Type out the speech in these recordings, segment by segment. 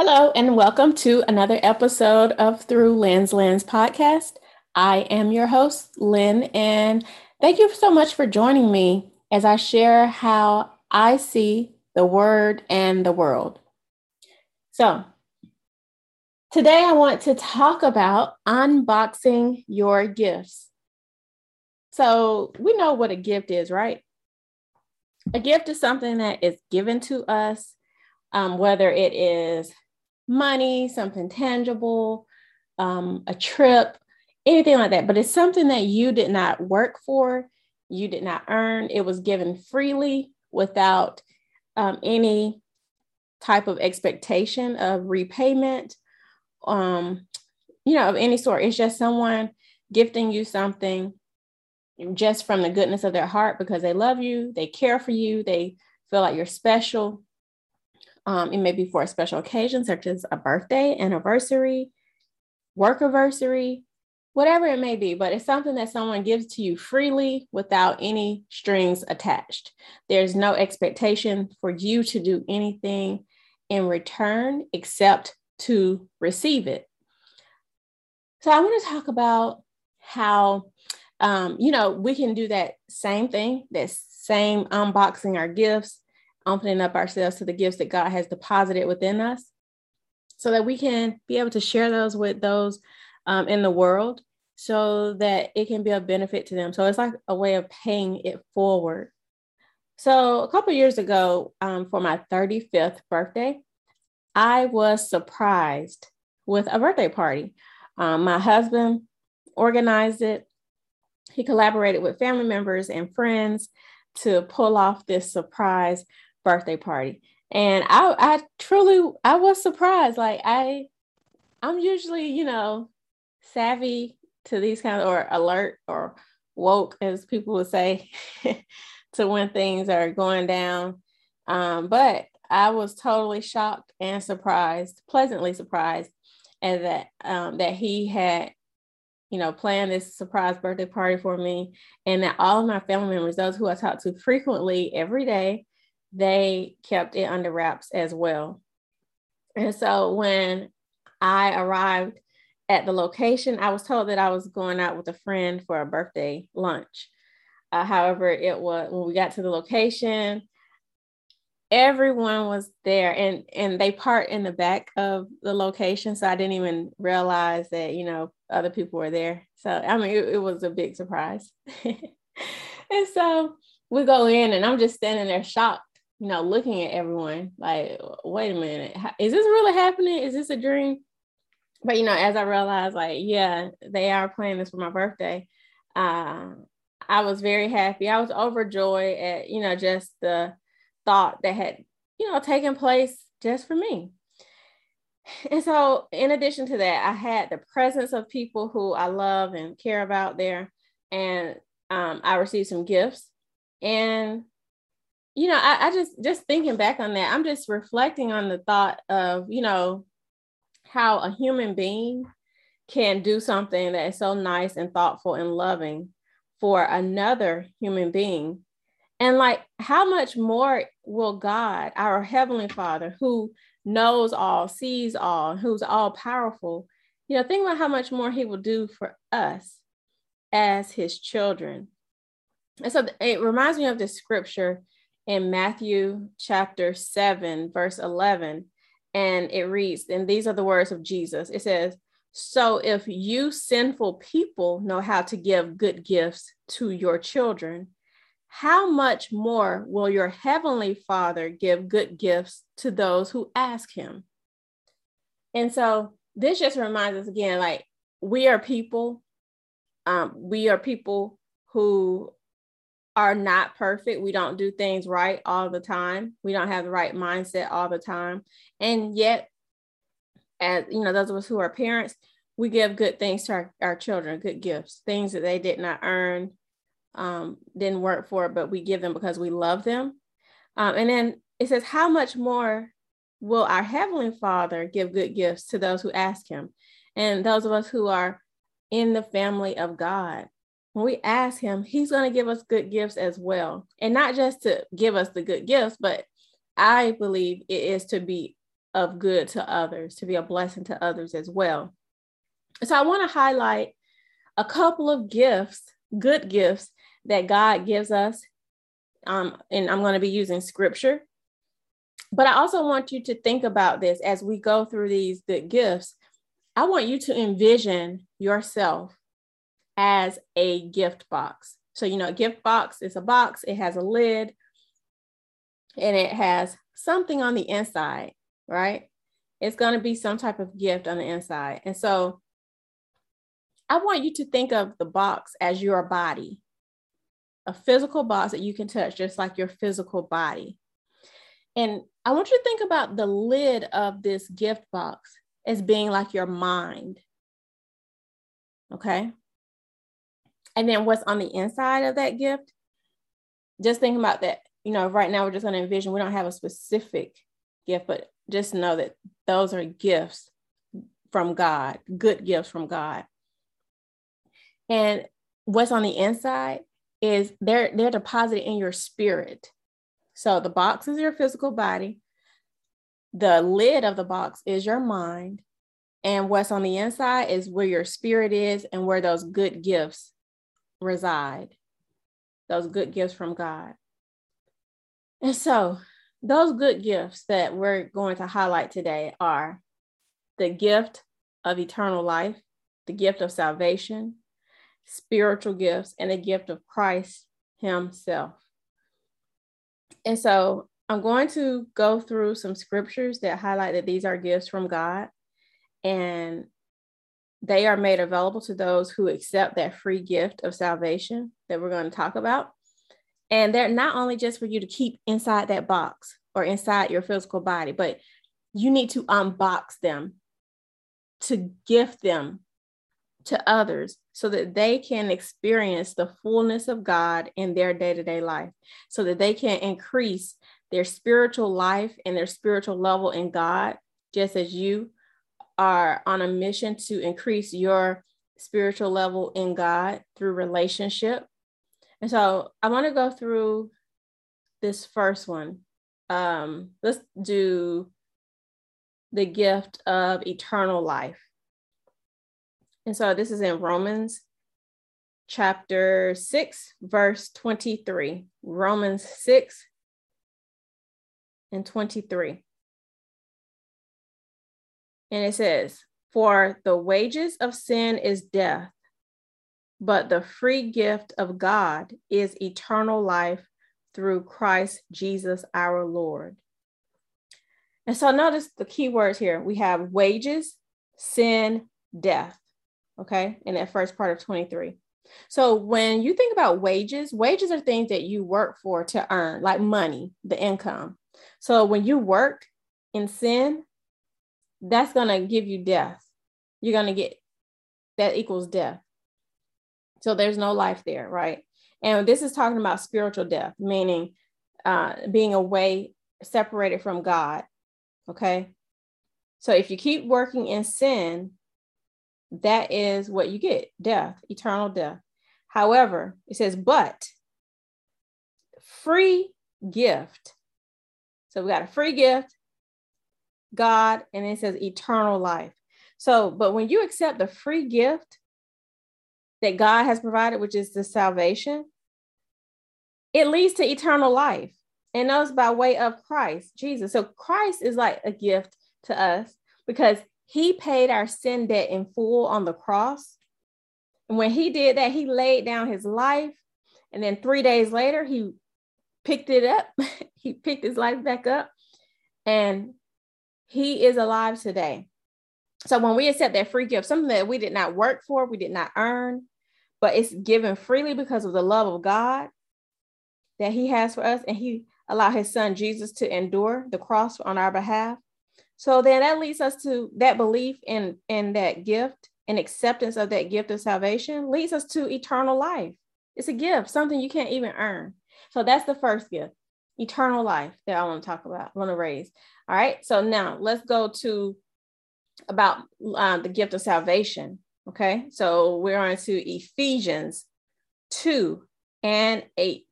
Hello, and welcome to another episode of Through Lynn's Lens podcast. I am your host, Lynn, and thank you so much for joining me as I share how I see the word and the world. So, today I want to talk about unboxing your gifts. So, we know what a gift is, right? A gift is something that is given to us, um, whether it is money, something tangible, um, a trip, anything like that. But it's something that you did not work for, you did not earn. It was given freely without um, any type of expectation of repayment, um, you know, of any sort. It's just someone gifting you something just from the goodness of their heart because they love you, they care for you, they feel like you're special. Um, it may be for a special occasion, such as a birthday, anniversary, work anniversary, whatever it may be, but it's something that someone gives to you freely without any strings attached. There's no expectation for you to do anything in return except to receive it. So I want to talk about how um, you know, we can do that same thing, that same unboxing our gifts, opening up ourselves to the gifts that God has deposited within us so that we can be able to share those with those um, in the world so that it can be a benefit to them. So it's like a way of paying it forward. So a couple years ago, um, for my 35th birthday, I was surprised with a birthday party. Um, my husband organized it. He collaborated with family members and friends to pull off this surprise birthday party. And I I truly I was surprised. Like I I'm usually, you know, savvy to these kind of or alert or woke as people would say to when things are going down. Um, but I was totally shocked and surprised, pleasantly surprised, and that um, that he had you know, planned this surprise birthday party for me. And that all of my family members, those who I talk to frequently every day, they kept it under wraps as well. And so when I arrived at the location, I was told that I was going out with a friend for a birthday lunch. Uh, however, it was when we got to the location, everyone was there and and they part in the back of the location so i didn't even realize that you know other people were there so i mean it, it was a big surprise and so we go in and i'm just standing there shocked you know looking at everyone like wait a minute is this really happening is this a dream but you know as i realized like yeah they are playing this for my birthday uh, i was very happy i was overjoyed at you know just the thought that had, you know, taken place just for me. And so, in addition to that, I had the presence of people who I love and care about there. And um, I received some gifts. And, you know, I, I just, just thinking back on that, I'm just reflecting on the thought of, you know, how a human being can do something that is so nice and thoughtful and loving for another human being and like, how much more will God, our Heavenly Father, who knows all, sees all, who's all powerful, you know, think about how much more He will do for us as His children. And so it reminds me of the scripture in Matthew chapter 7, verse 11. And it reads, and these are the words of Jesus it says, So if you sinful people know how to give good gifts to your children, how much more will your heavenly Father give good gifts to those who ask him? And so this just reminds us again like we are people um, we are people who are not perfect. We don't do things right all the time. We don't have the right mindset all the time. And yet, as you know, those of us who are parents, we give good things to our, our children, good gifts, things that they did not earn, um, didn't work for, but we give them because we love them. Um, and then it says, How much more will our Heavenly Father give good gifts to those who ask Him? And those of us who are in the family of God, when we ask Him, He's going to give us good gifts as well. And not just to give us the good gifts, but I believe it is to be of good to others, to be a blessing to others as well. So I want to highlight a couple of gifts, good gifts that God gives us. Um, and I'm going to be using scripture. But I also want you to think about this as we go through these good gifts. I want you to envision yourself as a gift box. So, you know, a gift box is a box, it has a lid, and it has something on the inside, right? It's going to be some type of gift on the inside. And so I want you to think of the box as your body, a physical box that you can touch, just like your physical body. And I want you to think about the lid of this gift box as being like your mind. Okay. And then what's on the inside of that gift? Just think about that. You know, right now we're just going to envision we don't have a specific gift, but just know that those are gifts from God, good gifts from God. And what's on the inside is they're they're deposited in your spirit. So the box is your physical body. The lid of the box is your mind. And what's on the inside is where your spirit is and where those good gifts reside. Those good gifts from God. And so, those good gifts that we're going to highlight today are the gift of eternal life, the gift of salvation, spiritual gifts, and the gift of Christ Himself. And so I'm going to go through some scriptures that highlight that these are gifts from God and they are made available to those who accept that free gift of salvation that we're going to talk about. And they're not only just for you to keep inside that box or inside your physical body, but you need to unbox them to gift them to others so that they can experience the fullness of God in their day to day life, so that they can increase their spiritual life and their spiritual level in God, just as you are on a mission to increase your spiritual level in God through relationship. And so I want to go through this first one. Um, let's do the gift of eternal life. And so this is in Romans chapter 6, verse 23. Romans 6 and 23. And it says, For the wages of sin is death, but the free gift of God is eternal life through Christ Jesus our Lord. And so notice the key words here. We have wages, sin, death okay, in that first part of 23. So when you think about wages, wages are things that you work for to earn, like money, the income. So when you work in sin, that's going to give you death. You're going to get that equals death. So there's no life there, right? And this is talking about spiritual death, meaning uh, being away, separated from God. Okay. So if you keep working in sin, that is what you get death, eternal death. However, it says, but free gift. So we got a free gift, God, and it says eternal life. So, but when you accept the free gift that God has provided, which is the salvation, it leads to eternal life. And those by way of Christ, Jesus. So Christ is like a gift to us because he paid our sin debt in full on the cross. And when he did that, he laid down his life. And then three days later, he picked it up. he picked his life back up. And he is alive today. So when we accept that free gift, something that we did not work for, we did not earn, but it's given freely because of the love of God that he has for us. And he allowed his son Jesus to endure the cross on our behalf. So then that leads us to that belief in, in that gift and acceptance of that gift of salvation leads us to eternal life. It's a gift, something you can't even earn. So that's the first gift, eternal life that I want to talk about, I want to raise. All right. So now let's go to about uh, the gift of salvation. Okay. So we're on to Ephesians 2 and 8.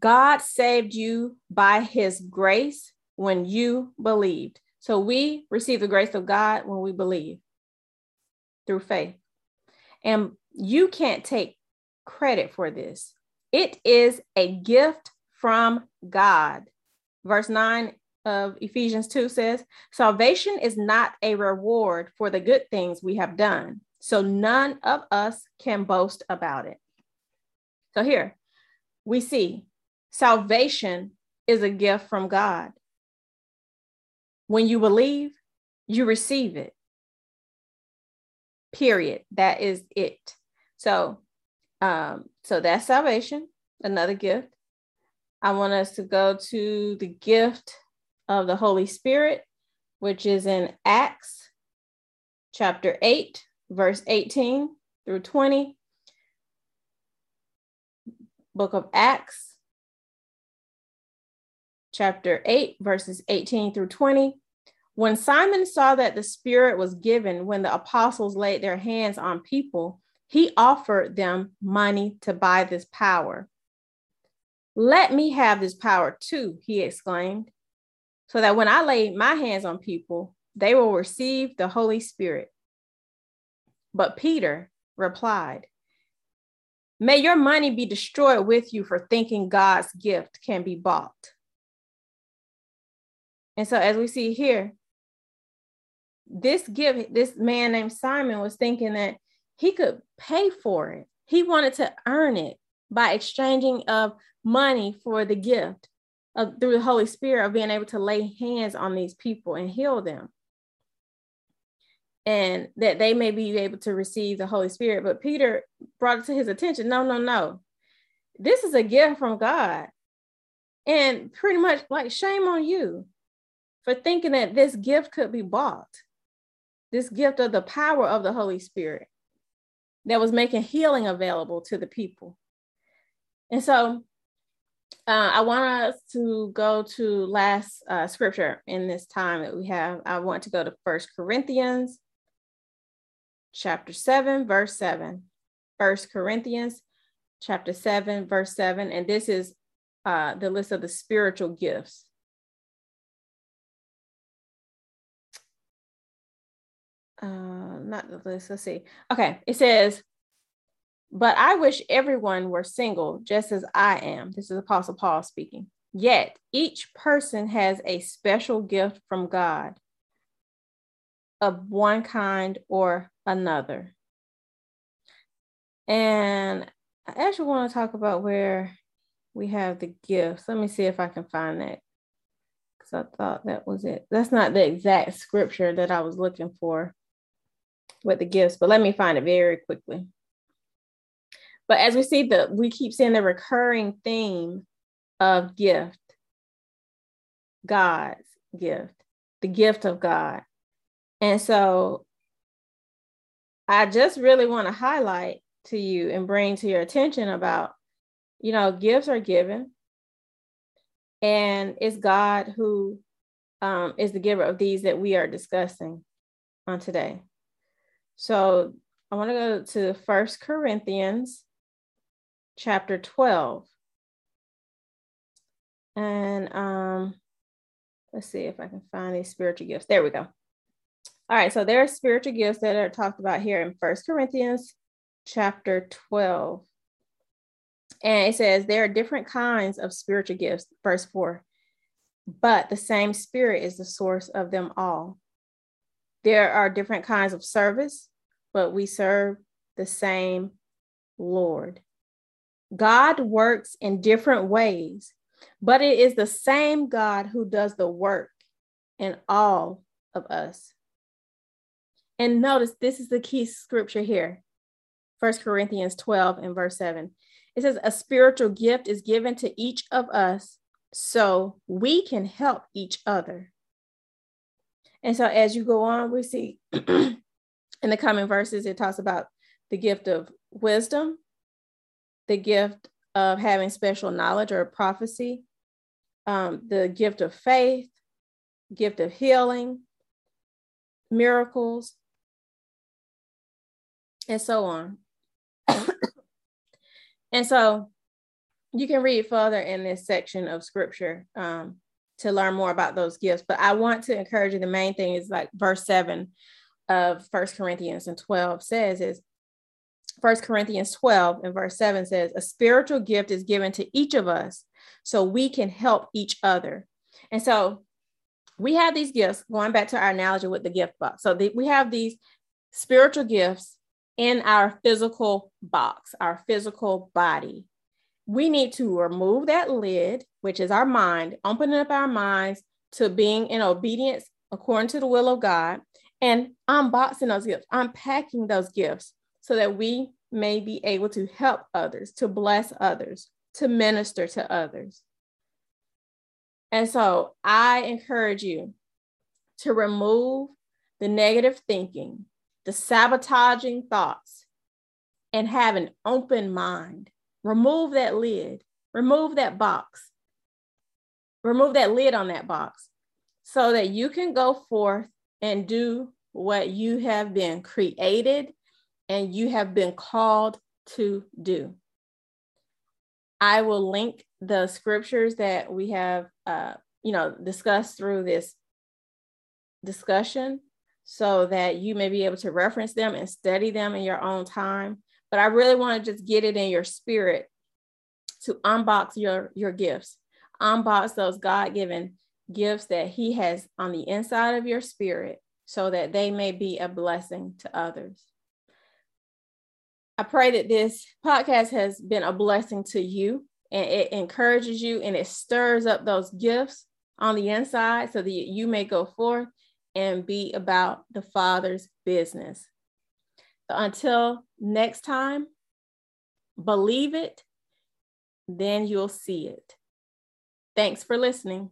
God saved you by his grace when you believed. So we receive the grace of God when we believe through faith. And you can't take credit for this. It is a gift from God. Verse 9 of Ephesians 2 says, Salvation is not a reward for the good things we have done. So none of us can boast about it. So here we see salvation is a gift from God. When you believe, you receive it. Period. That is it. So, um, so that's salvation, another gift. I want us to go to the gift of the Holy Spirit, which is in Acts chapter 8, verse 18 through 20. Book of Acts, chapter 8, verses 18 through 20. When Simon saw that the Spirit was given when the apostles laid their hands on people, he offered them money to buy this power. Let me have this power too, he exclaimed, so that when I lay my hands on people, they will receive the Holy Spirit. But Peter replied, May your money be destroyed with you for thinking God's gift can be bought. And so, as we see here, this gift, this man named Simon was thinking that he could pay for it. He wanted to earn it by exchanging of money for the gift of, through the Holy Spirit of being able to lay hands on these people and heal them. And that they may be able to receive the Holy Spirit. But Peter brought it to his attention no, no, no. This is a gift from God. And pretty much like, shame on you for thinking that this gift could be bought this gift of the power of the Holy Spirit that was making healing available to the people. And so uh, I want us to go to last uh, scripture in this time that we have. I want to go to First Corinthians chapter 7, verse 7. First Corinthians chapter 7, verse 7. And this is uh, the list of the spiritual gifts. uh, not the list. Let's see. Okay, it says, but I wish everyone were single, just as I am. This is Apostle Paul speaking. Yet each person has a special gift from God of one kind or another. And I actually want to talk about where we have the gifts. Let me see if I can find that. Because I thought that was it. That's not the exact scripture that I was looking for with the gifts, but let me find it very quickly. But as we see the we keep seeing the recurring theme of gift, God's gift, the gift of God. And so I just really want to highlight to you and bring to your attention about, you know, gifts are given. And it's God who um, is the giver of these that we are discussing on today. So I want to go to First Corinthians chapter 12. And um, let's see if I can find these spiritual gifts. There we go. All right, so there are spiritual gifts that are talked about here in First Corinthians chapter 12. And it says there are different kinds of spiritual gifts, verse 4. But the same spirit is the source of them all. There are different kinds of service, but we serve the same Lord. God works in different ways, but it is the same God who does the work in all of us. And notice this is the key scripture here. First Corinthians 12 and verse 7. It says, A spiritual gift is given to each of us so we can help each other. And so as you go on, we see in the coming verses, it talks about the gift of wisdom, the gift of having special knowledge or prophecy, um, the gift of faith, gift of healing, miracles, and so on. and so you can read further in this section of scripture. Um, to learn more about those gifts. But I want to encourage you. The main thing is like verse seven of First Corinthians and 12 says is First Corinthians 12 and verse 7 says, A spiritual gift is given to each of us so we can help each other. And so we have these gifts, going back to our analogy with the gift box. So the, we have these spiritual gifts in our physical box, our physical body. We need to remove that lid, which is our mind, opening up our minds to being in obedience according to the will of God, and unboxing those gifts, unpacking those gifts so that we may be able to help others, to bless others, to minister to others. And so I encourage you to remove the negative thinking, the sabotaging thoughts, and have an open mind. Remove that lid, remove that box, remove that lid on that box so that you can go forth and do what you have been created and you have been called to do. I will link the scriptures that we have, uh, you know, discussed through this discussion so that you may be able to reference them and study them in your own time. But I really want to just get it in your spirit to unbox your, your gifts, unbox those God given gifts that He has on the inside of your spirit so that they may be a blessing to others. I pray that this podcast has been a blessing to you and it encourages you and it stirs up those gifts on the inside so that you may go forth and be about the Father's business. So until next time, believe it, then you'll see it. Thanks for listening.